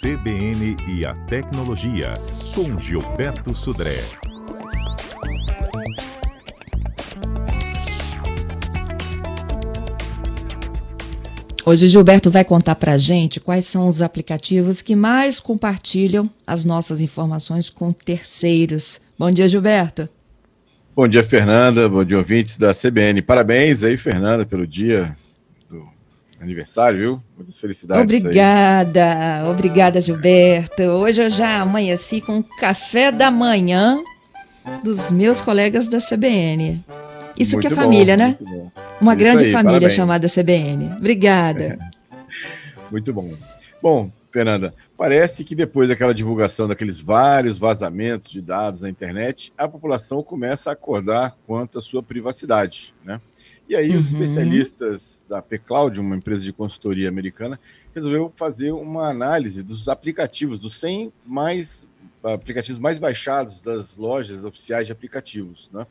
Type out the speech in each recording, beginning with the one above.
CBN e a Tecnologia, com Gilberto Sudré. Hoje Gilberto vai contar para a gente quais são os aplicativos que mais compartilham as nossas informações com terceiros. Bom dia, Gilberto. Bom dia, Fernanda. Bom dia, ouvintes da CBN. Parabéns aí, Fernanda, pelo dia aniversário, viu? Muitas felicidades. Obrigada, aí. obrigada, Gilberto. Hoje eu já amanheci com café da manhã dos meus colegas da CBN. Isso muito que é bom, família, né? Uma Isso grande aí, família parabéns. chamada CBN. Obrigada. muito bom. Bom, Fernanda, parece que depois daquela divulgação daqueles vários vazamentos de dados na internet, a população começa a acordar quanto à sua privacidade, né? E aí os uhum. especialistas da P-Cloud, uma empresa de consultoria americana, resolveu fazer uma análise dos aplicativos, dos 100 mais aplicativos mais baixados das lojas oficiais de aplicativos, né?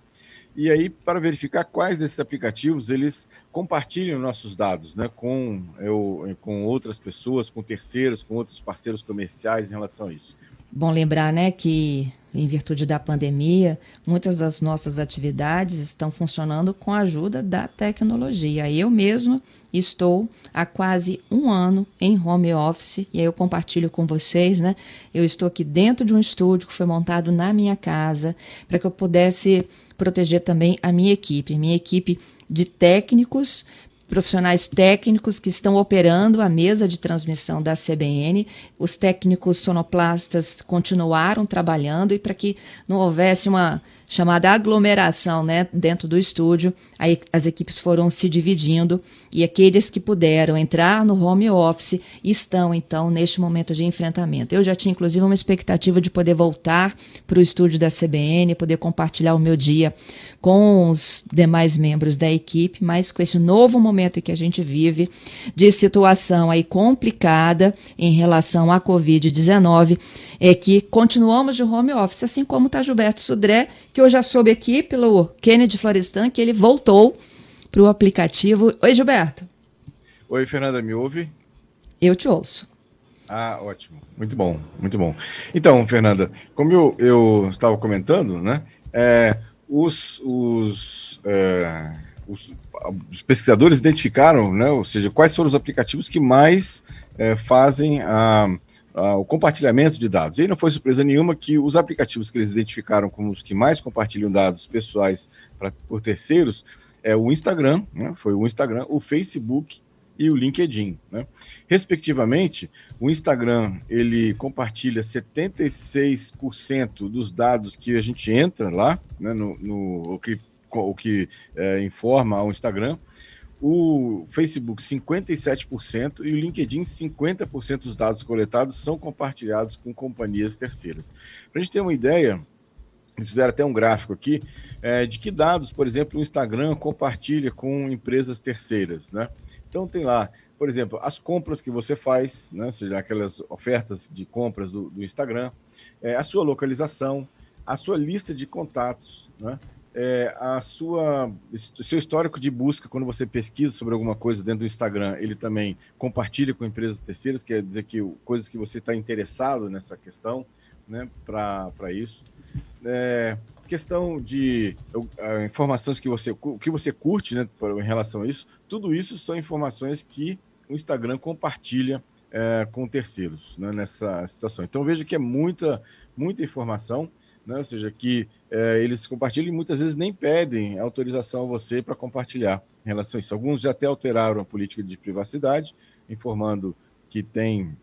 E aí, para verificar quais desses aplicativos eles compartilham nossos dados né, com, eu, com outras pessoas, com terceiros, com outros parceiros comerciais em relação a isso. Bom lembrar né, que, em virtude da pandemia, muitas das nossas atividades estão funcionando com a ajuda da tecnologia. Eu mesmo estou há quase um ano em home office e aí eu compartilho com vocês, né? Eu estou aqui dentro de um estúdio que foi montado na minha casa para que eu pudesse proteger também a minha equipe, minha equipe de técnicos, profissionais técnicos que estão operando a mesa de transmissão da CBN. Os técnicos sonoplastas continuaram trabalhando e para que não houvesse uma chamada aglomeração né, dentro do estúdio. Aí as equipes foram se dividindo e aqueles que puderam entrar no home office estão, então, neste momento de enfrentamento. Eu já tinha, inclusive, uma expectativa de poder voltar para o estúdio da CBN, poder compartilhar o meu dia com os demais membros da equipe, mas com esse novo momento que a gente vive de situação aí complicada em relação à Covid-19, é que continuamos de home office, assim como está Gilberto Sudré, que eu já soube aqui pelo Kennedy Florestan que ele voltou para o aplicativo. Oi, Gilberto. Oi, Fernanda, me ouve? Eu te ouço. Ah, ótimo. Muito bom, muito bom. Então, Fernanda, como eu, eu estava comentando, né? É, os, os, é, os, os, pesquisadores identificaram, né? Ou seja, quais foram os aplicativos que mais é, fazem a uh, o compartilhamento de dados. E aí não foi surpresa nenhuma que os aplicativos que eles identificaram como os que mais compartilham dados pessoais pra, por terceiros é o Instagram, né? foi o Instagram, o Facebook e o LinkedIn. Né? Respectivamente, o Instagram ele compartilha 76% dos dados que a gente entra lá, né, no, no o que, o que é, informa ao Instagram o Facebook 57% e o LinkedIn 50% dos dados coletados são compartilhados com companhias terceiras. Para a gente ter uma ideia, eles fizeram até um gráfico aqui é, de que dados, por exemplo, o Instagram compartilha com empresas terceiras, né? Então tem lá, por exemplo, as compras que você faz, né? Ou seja, aquelas ofertas de compras do, do Instagram, é, a sua localização, a sua lista de contatos, né? é, a sua, seu histórico de busca, quando você pesquisa sobre alguma coisa dentro do Instagram, ele também compartilha com empresas terceiras, quer dizer que coisas que você está interessado nessa questão, né, para isso. É, questão de uh, informações que você, que você curte né, em relação a isso, tudo isso são informações que o Instagram compartilha é, com terceiros né, nessa situação. Então veja que é muita, muita informação né? ou seja, que é, eles compartilham e muitas vezes nem pedem autorização a você para compartilhar em relação a isso. Alguns já até alteraram a política de privacidade, informando que tem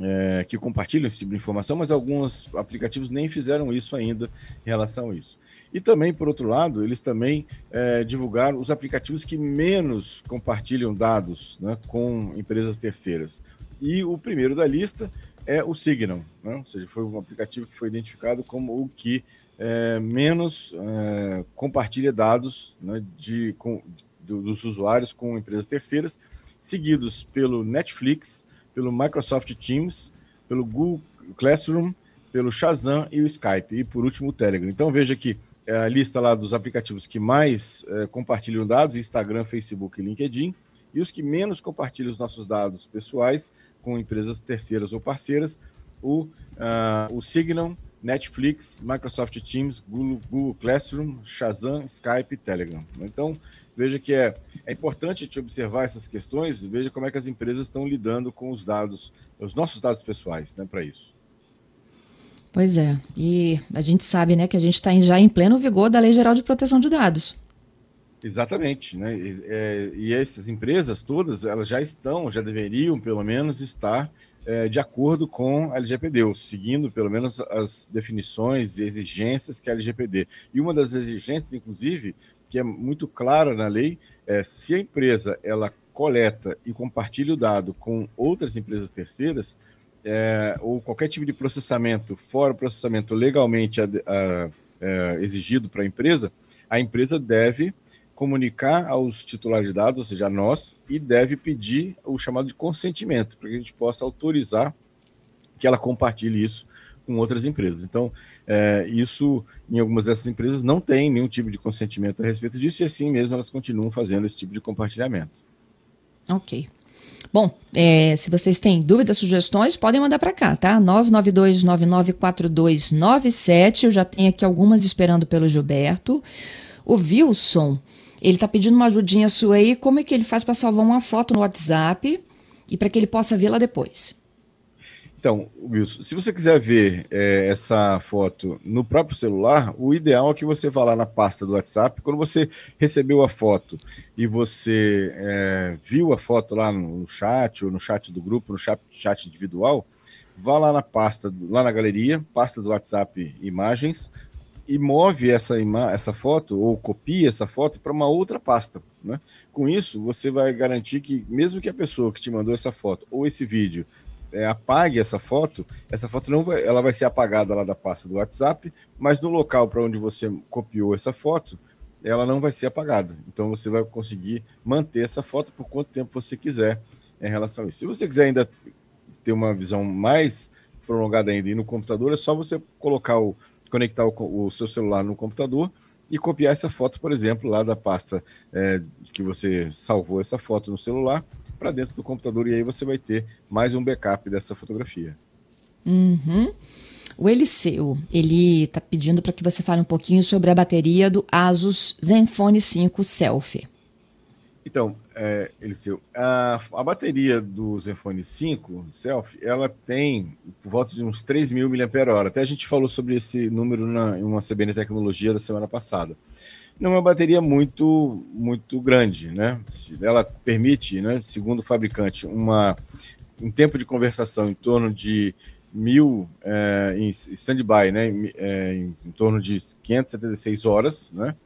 é, que compartilham esse tipo de informação, mas alguns aplicativos nem fizeram isso ainda em relação a isso. E também, por outro lado, eles também é, divulgaram os aplicativos que menos compartilham dados né, com empresas terceiras. E o primeiro da lista é o Signal, né? ou seja, foi um aplicativo que foi identificado como o que é, menos é, compartilha dados né, de, com, dos usuários com empresas terceiras, seguidos pelo Netflix, pelo Microsoft Teams, pelo Google Classroom, pelo Shazam e o Skype, e por último o Telegram. Então veja que é a lista lá dos aplicativos que mais é, compartilham dados, Instagram, Facebook e LinkedIn, e os que menos compartilham os nossos dados pessoais, com empresas terceiras ou parceiras, o, uh, o Signal, Netflix, Microsoft Teams, Google, Google Classroom, Shazam, Skype e Telegram. Então, veja que é, é importante te observar essas questões, veja como é que as empresas estão lidando com os dados, os nossos dados pessoais, né, para isso. Pois é, e a gente sabe, né, que a gente está já em pleno vigor da Lei Geral de Proteção de Dados. Exatamente, né? E, é, e essas empresas todas, elas já estão, já deveriam pelo menos estar é, de acordo com a LGPD, seguindo pelo menos as definições e exigências que a LGPD. E uma das exigências, inclusive, que é muito clara na lei, é se a empresa ela coleta e compartilha o dado com outras empresas terceiras, é, ou qualquer tipo de processamento fora o processamento legalmente a, a, a, é, exigido para a empresa, a empresa deve comunicar aos titulares de dados, ou seja, a nós, e deve pedir o chamado de consentimento, para que a gente possa autorizar que ela compartilhe isso com outras empresas. Então, é, isso, em algumas dessas empresas, não tem nenhum tipo de consentimento a respeito disso, e assim mesmo elas continuam fazendo esse tipo de compartilhamento. Ok. Bom, é, se vocês têm dúvidas, sugestões, podem mandar para cá, tá? 992994297. Eu já tenho aqui algumas esperando pelo Gilberto. O Wilson ele está pedindo uma ajudinha sua aí. Como é que ele faz para salvar uma foto no WhatsApp e para que ele possa vê-la depois? Então, Wilson, se você quiser ver é, essa foto no próprio celular, o ideal é que você vá lá na pasta do WhatsApp. Quando você recebeu a foto e você é, viu a foto lá no chat, ou no chat do grupo, no chat, chat individual, vá lá na pasta, lá na galeria, pasta do WhatsApp Imagens, e move essa, essa foto ou copia essa foto para uma outra pasta. Né? Com isso, você vai garantir que, mesmo que a pessoa que te mandou essa foto ou esse vídeo é, apague essa foto, essa foto não vai, ela vai ser apagada lá da pasta do WhatsApp, mas no local para onde você copiou essa foto, ela não vai ser apagada. Então você vai conseguir manter essa foto por quanto tempo você quiser em relação a isso. Se você quiser ainda ter uma visão mais prolongada ainda e no computador, é só você colocar o, conectar o, o, seu celular no computador e copiar essa foto, por exemplo, lá da pasta é, que você salvou essa foto no celular para dentro do computador e aí você vai ter mais um backup dessa fotografia. Uhum. O Eliseu, ele está pedindo para que você fale um pouquinho sobre a bateria do Asus Zenfone 5 Selfie. Então, é, Eliseu, a, a bateria do Zenfone 5 Selfie, ela tem por volta de uns 3 mil mAh. Até a gente falou sobre esse número na, em uma CBN Tecnologia da semana passada. Não é uma bateria muito, muito grande, né? Ela permite, né, segundo o fabricante, uma, um tempo de conversação em torno de mil é, em stand-by, né, é, em, em torno de 576 horas, né?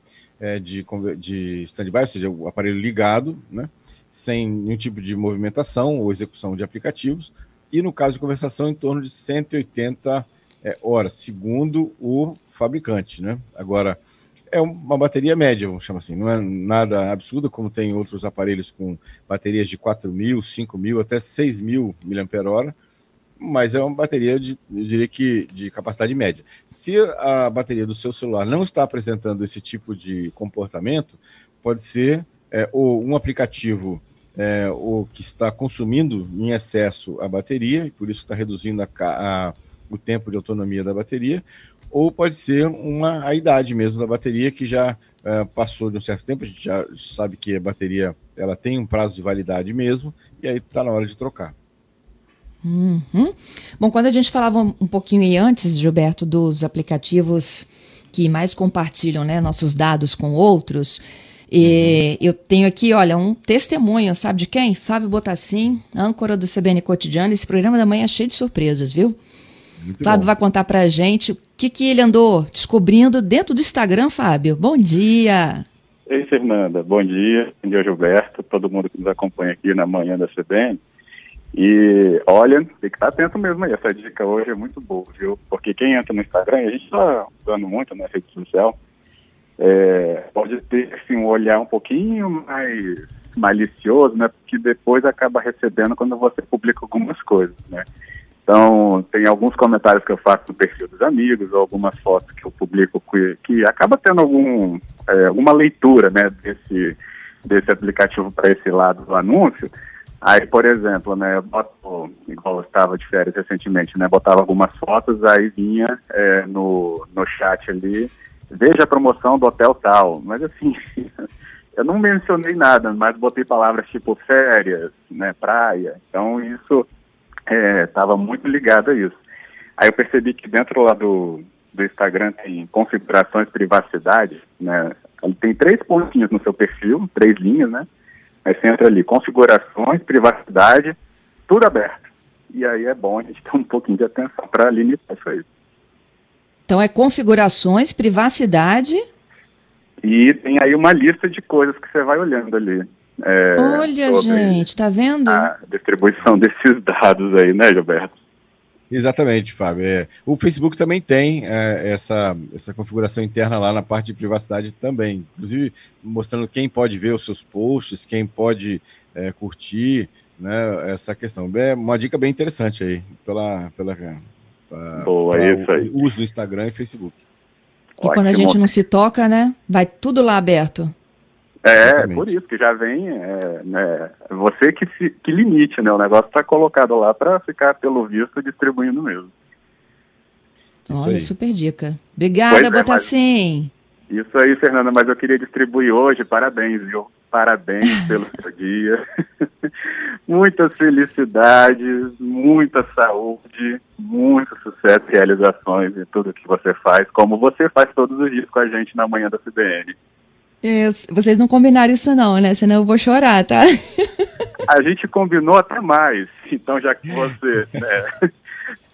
É, de, de stand-by, ou seja, o aparelho ligado, né, sem nenhum tipo de movimentação ou execução de aplicativos, e no caso de conversação, em torno de 180 é, horas, segundo o fabricante. Né? Agora, é uma bateria média, vamos chamar assim, não é nada absurdo, como tem outros aparelhos com baterias de 4 mil, 5 mil, até 6 mil mAh, mas é uma bateria de, eu diria que de capacidade média. Se a bateria do seu celular não está apresentando esse tipo de comportamento, pode ser é, ou um aplicativo é, ou que está consumindo em excesso a bateria, e por isso está reduzindo a, a, o tempo de autonomia da bateria, ou pode ser uma, a idade mesmo da bateria que já é, passou de um certo tempo, a gente já sabe que a bateria ela tem um prazo de validade mesmo, e aí está na hora de trocar. Uhum. Bom, quando a gente falava um pouquinho aí antes, Gilberto, dos aplicativos que mais compartilham né, nossos dados com outros, e uhum. eu tenho aqui, olha, um testemunho, sabe de quem? Fábio Botassin, âncora do CBN Cotidiano. Esse programa da manhã é cheio de surpresas, viu? Muito Fábio bom. vai contar pra gente o que, que ele andou descobrindo dentro do Instagram, Fábio. Bom dia! Ei, Fernanda, bom dia. Bom dia, Gilberto, todo mundo que nos acompanha aqui na manhã da CBN. E olha, tem que estar atento mesmo aí. Essa dica hoje é muito boa, viu? Porque quem entra no Instagram, a gente está usando muito na rede social, é, pode ter assim, um olhar um pouquinho mais malicioso, né? Porque depois acaba recebendo quando você publica algumas coisas, né? Então, tem alguns comentários que eu faço no perfil dos amigos, ou algumas fotos que eu publico que, que acaba tendo algum, é, alguma leitura, né, desse, desse aplicativo para esse lado do anúncio Aí, por exemplo, né, eu boto, igual eu estava de férias recentemente, né, botava algumas fotos, aí vinha é, no, no chat ali, veja a promoção do hotel tal, mas assim, eu não mencionei nada, mas botei palavras tipo férias, né, praia, então isso estava é, muito ligado a isso. Aí eu percebi que dentro lá do, do Instagram tem configurações privacidade, né, ele tem três pontinhos no seu perfil, três linhas, né, Aí você entra ali, configurações, privacidade, tudo aberto. E aí é bom a gente ter um pouquinho de atenção para limitar isso aí. Então é configurações, privacidade. E tem aí uma lista de coisas que você vai olhando ali. É, Olha, gente, tá vendo? A distribuição desses dados aí, né, Gilberto? Exatamente, Fábio. É, o Facebook também tem é, essa, essa configuração interna lá na parte de privacidade também. Inclusive, mostrando quem pode ver os seus posts, quem pode é, curtir, né, essa questão. É uma dica bem interessante aí, pela, pela, pra, Boa, pra isso aí. uso do Instagram e Facebook. E Ótimo. quando a gente não se toca, né, vai tudo lá aberto. É, Exatamente. por isso que já vem, é, né, você que, se, que limite, né? O negócio está colocado lá para ficar, pelo visto, distribuindo mesmo. Olha, super dica. Obrigada, é, Botacim. Isso aí, Fernanda, mas eu queria distribuir hoje, parabéns, viu? Parabéns pelo seu dia. Muitas felicidades, muita saúde, muito sucesso e realizações em tudo que você faz, como você faz todos os dias com a gente na manhã da CBN. Isso. Vocês não combinaram isso não, né? Senão eu vou chorar, tá? A gente combinou até mais. Então, já que você né,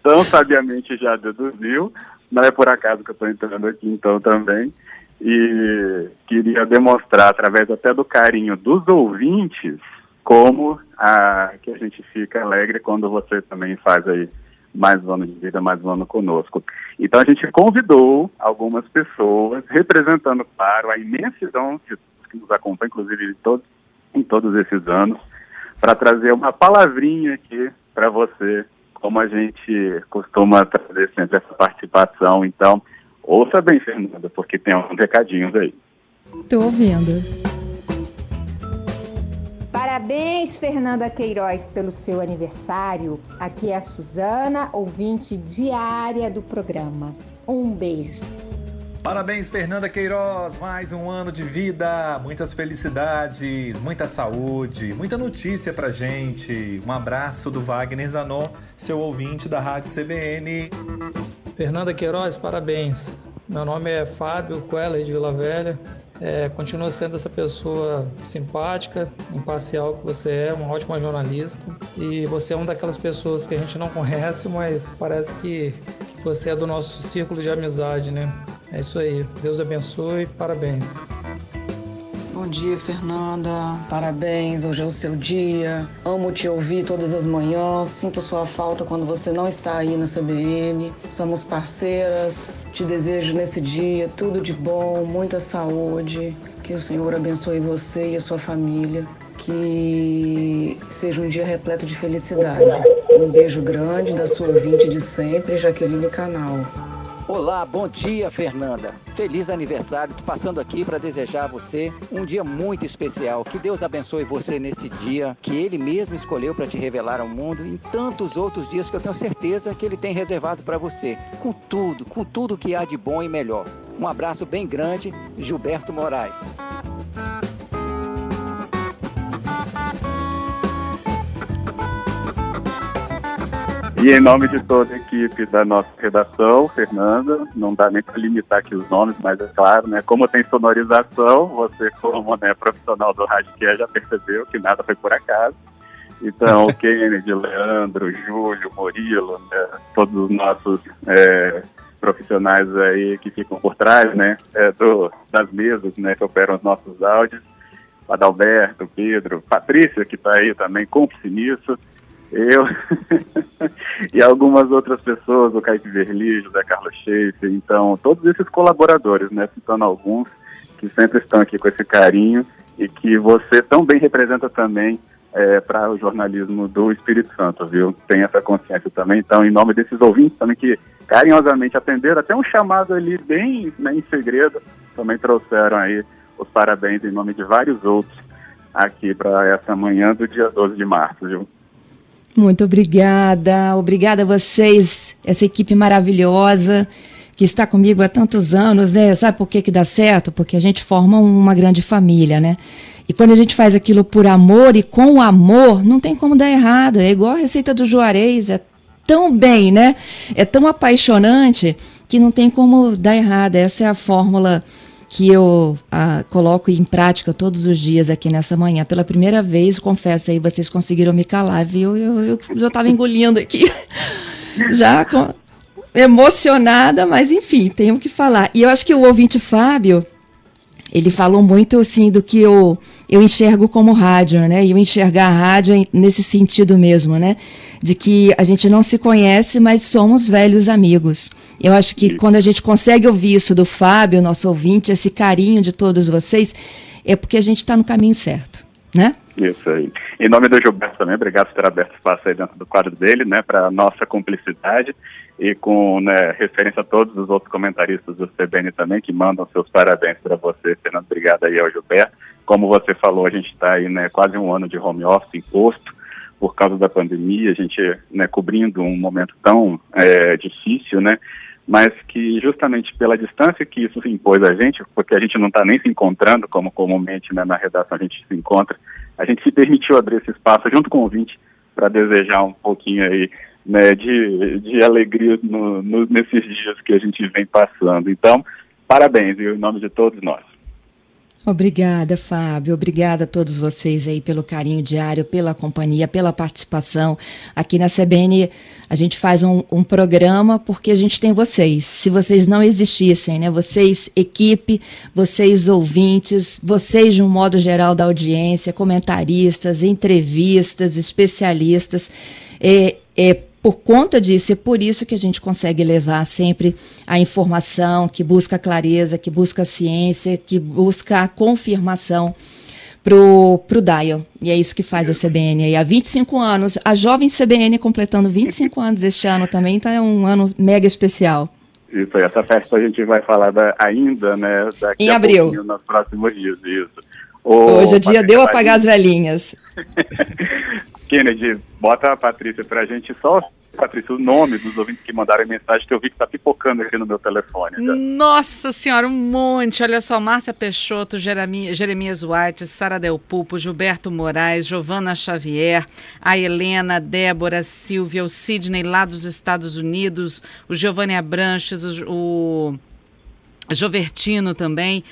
tão sabiamente já deduziu, não é por acaso que eu estou entrando aqui então também, e queria demonstrar, através até do carinho dos ouvintes, como a, que a gente fica alegre quando você também faz aí mais um ano de vida, mais um ano conosco. Então a gente convidou algumas pessoas, representando, claro, a imensidão de que nos acompanha, inclusive em todos, em todos esses anos, para trazer uma palavrinha aqui para você, como a gente costuma trazer sempre essa participação. Então, ouça bem, Fernanda, porque tem uns recadinhos aí. Estou ouvindo. Parabéns, Fernanda Queiroz, pelo seu aniversário. Aqui é a Suzana, ouvinte diária do programa. Um beijo. Parabéns, Fernanda Queiroz, mais um ano de vida, muitas felicidades, muita saúde, muita notícia pra gente. Um abraço do Wagner Zanon, seu ouvinte da Rádio CBN. Fernanda Queiroz, parabéns. Meu nome é Fábio Queller de Vila Velha. É, continua sendo essa pessoa simpática, imparcial que você é, uma ótima jornalista. E você é uma daquelas pessoas que a gente não conhece, mas parece que, que você é do nosso círculo de amizade, né? É isso aí. Deus abençoe. Parabéns. Bom dia, Fernanda. Parabéns, hoje é o seu dia. Amo te ouvir todas as manhãs. Sinto sua falta quando você não está aí na CBN. Somos parceiras. Te desejo nesse dia tudo de bom, muita saúde. Que o Senhor abençoe você e a sua família. Que seja um dia repleto de felicidade. Um beijo grande da sua ouvinte de sempre, Jaqueline Canal. Olá, bom dia, Fernanda. Feliz aniversário. Tô passando aqui para desejar a você um dia muito especial. Que Deus abençoe você nesse dia que ele mesmo escolheu para te revelar ao mundo e tantos outros dias que eu tenho certeza que ele tem reservado para você, com tudo, com tudo que há de bom e melhor. Um abraço bem grande, Gilberto Moraes. E em nome de toda a equipe da nossa redação, Fernanda, não dá nem para limitar aqui os nomes, mas é claro, né? Como tem sonorização, você como né, profissional do rádio que é, já percebeu que nada foi por acaso. Então, o Kennedy, Leandro, Júlio, Murilo, né, todos os nossos é, profissionais aí que ficam por trás, né, é, do, das mesas, né, que operam os nossos áudios, Adalberto, Pedro, Patrícia, que está aí também, cúmplice nisso, eu e algumas outras pessoas, o Caio Verli, José Carlos Schaefer, então todos esses colaboradores, né, citando alguns que sempre estão aqui com esse carinho e que você tão bem representa também é, para o jornalismo do Espírito Santo, viu? Tem essa consciência também, então em nome desses ouvintes também que carinhosamente atenderam, até um chamado ali bem né, em segredo, também trouxeram aí os parabéns em nome de vários outros aqui para essa manhã do dia 12 de março, viu? Muito obrigada, obrigada a vocês, essa equipe maravilhosa que está comigo há tantos anos, né? Sabe por que, que dá certo? Porque a gente forma uma grande família, né? E quando a gente faz aquilo por amor e com amor, não tem como dar errado. É igual a receita do Juarez, é tão bem, né? É tão apaixonante que não tem como dar errado. Essa é a fórmula que eu ah, coloco em prática todos os dias aqui nessa manhã. Pela primeira vez, confesso aí, vocês conseguiram me calar, viu? Eu, eu, já estava engolindo aqui, já com, emocionada, mas enfim, tenho que falar. E eu acho que o ouvinte Fábio, ele falou muito assim do que eu, eu enxergo como rádio, né? E eu enxergar a rádio nesse sentido mesmo, né? De que a gente não se conhece, mas somos velhos amigos. Eu acho que quando a gente consegue ouvir isso do Fábio, nosso ouvinte, esse carinho de todos vocês, é porque a gente está no caminho certo, né? Isso aí. Em nome do Gilberto também, obrigado por ter aberto espaço aí dentro do quadro dele, né, para nossa cumplicidade e com né, referência a todos os outros comentaristas do CBN também, que mandam seus parabéns para você, Fernando. Obrigado aí ao Gilberto. Como você falou, a gente está aí né, quase um ano de home office imposto por causa da pandemia, a gente né, cobrindo um momento tão é, difícil, né? Mas que justamente pela distância que isso impôs a gente, porque a gente não está nem se encontrando como comumente né, na redação a gente se encontra, a gente se permitiu abrir esse espaço junto com o ouvinte para desejar um pouquinho aí né, de, de alegria no, no, nesses dias que a gente vem passando. Então, parabéns em nome de todos nós. Obrigada, Fábio. Obrigada a todos vocês aí pelo carinho diário, pela companhia, pela participação. Aqui na CBN a gente faz um, um, programa porque a gente tem vocês. Se vocês não existissem, né? Vocês, equipe, vocês ouvintes, vocês de um modo geral da audiência, comentaristas, entrevistas, especialistas, é, é por conta disso, é por isso que a gente consegue levar sempre a informação, que busca clareza, que busca ciência, que busca a confirmação pro, pro Dial. E é isso que faz a CBN aí há 25 anos. A jovem CBN completando 25 anos este ano também, então é um ano mega especial. Isso, essa festa a gente vai falar da, ainda, né? Daqui em abril. Nos próximos dias, isso. Hoje é dia de eu apagar as velhinhas. Kennedy, bota a Patrícia pra gente só Patrícia, o nome dos ouvintes que mandaram mensagem que eu vi que está pipocando aqui no meu telefone. Nossa senhora, um monte. Olha só, Márcia Peixoto, Jeremias White, Sara Del Pupo, Gilberto Moraes, Giovana Xavier, a Helena, Débora, Silvia, o Sidney lá dos Estados Unidos, o Giovanni Abranches, o, o Jovertino também,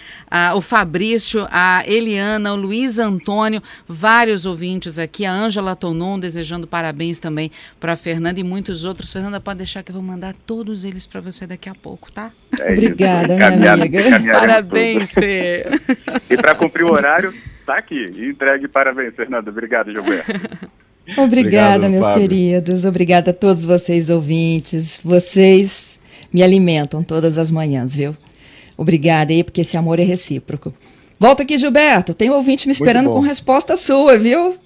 o Fabrício, a Eliana, o Luiz Antônio, vários ouvintes aqui, a Ângela Tonon desejando parabéns também para a Fernanda e muitos outros. Fernanda, pode deixar que eu vou mandar todos eles para você daqui a pouco, tá? É Obrigada, minha amiga. Parabéns, Fê. E para cumprir o horário, tá aqui. Entregue parabéns, Fernanda. Obrigado, Gilberto. Obrigada, Obrigado, meus Fábio. queridos. Obrigada a todos vocês, ouvintes. Vocês me alimentam todas as manhãs, viu? Obrigada aí, porque esse amor é recíproco. Volta aqui, Gilberto. Tem um ouvinte me esperando com resposta sua, viu?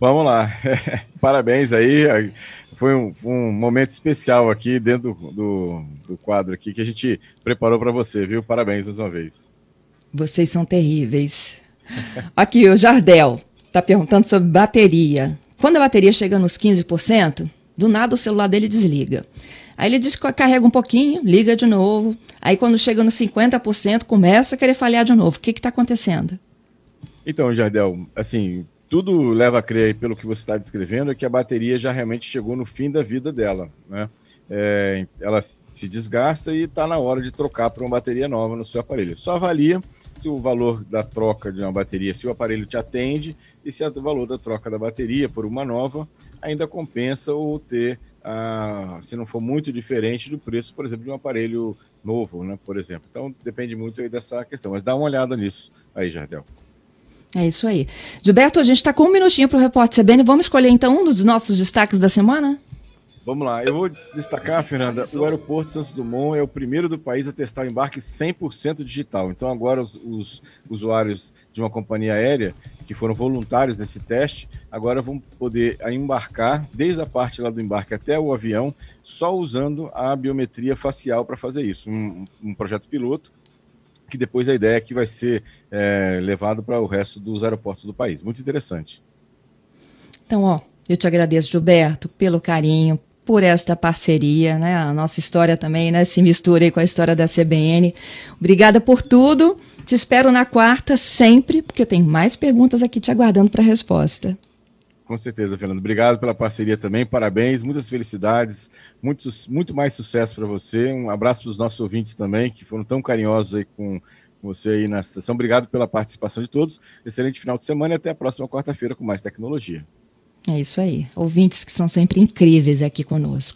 Vamos lá. Parabéns aí. Foi um, um, momento especial aqui dentro do, do, do quadro aqui que a gente preparou para você, viu? Parabéns mais uma vez. Vocês são terríveis. Aqui, o Jardel está perguntando sobre bateria. Quando a bateria chega nos 15%, do nada o celular dele desliga. Aí ele diz que carrega um pouquinho, liga de novo. Aí quando chega nos 50%, começa a querer falhar de novo. O que está acontecendo? Então, Jardel, assim, tudo leva a crer, pelo que você está descrevendo, é que a bateria já realmente chegou no fim da vida dela. Né? É, ela se desgasta e está na hora de trocar para uma bateria nova no seu aparelho. Só avalia se o valor da troca de uma bateria, se o aparelho te atende e se o valor da troca da bateria por uma nova ainda compensa ou ter ah, se não for muito diferente do preço, por exemplo, de um aparelho novo, né, por exemplo. Então, depende muito aí dessa questão. Mas dá uma olhada nisso aí, Jardel. É isso aí. Gilberto, a gente está com um minutinho para o Repórter CBN. Vamos escolher, então, um dos nossos destaques da semana? Vamos lá, eu vou destacar, Fernanda, o aeroporto Santos Dumont é o primeiro do país a testar o embarque 100% digital. Então, agora os, os, usuários de uma companhia aérea que foram voluntários nesse teste, agora vão poder embarcar desde a parte lá do embarque até o avião, só usando a biometria facial para fazer isso. Um, um projeto piloto que depois a ideia é que vai ser é, levado para o resto dos aeroportos do país. Muito interessante. Então, ó, eu te agradeço, Gilberto, pelo carinho, por esta parceria, né? A nossa história também, né? Se mistura com a história da CBN. Obrigada por tudo. Te espero na quarta sempre, porque eu tenho mais perguntas aqui te aguardando para resposta. Com certeza, Fernando. Obrigado pela parceria também. Parabéns, muitas felicidades, muito, muito mais sucesso para você. Um abraço para os nossos ouvintes também, que foram tão carinhosos aí com você aí na sessão. Obrigado pela participação de todos. Excelente final de semana e até a próxima quarta-feira com mais tecnologia. É isso aí. Ouvintes que são sempre incríveis aqui conosco.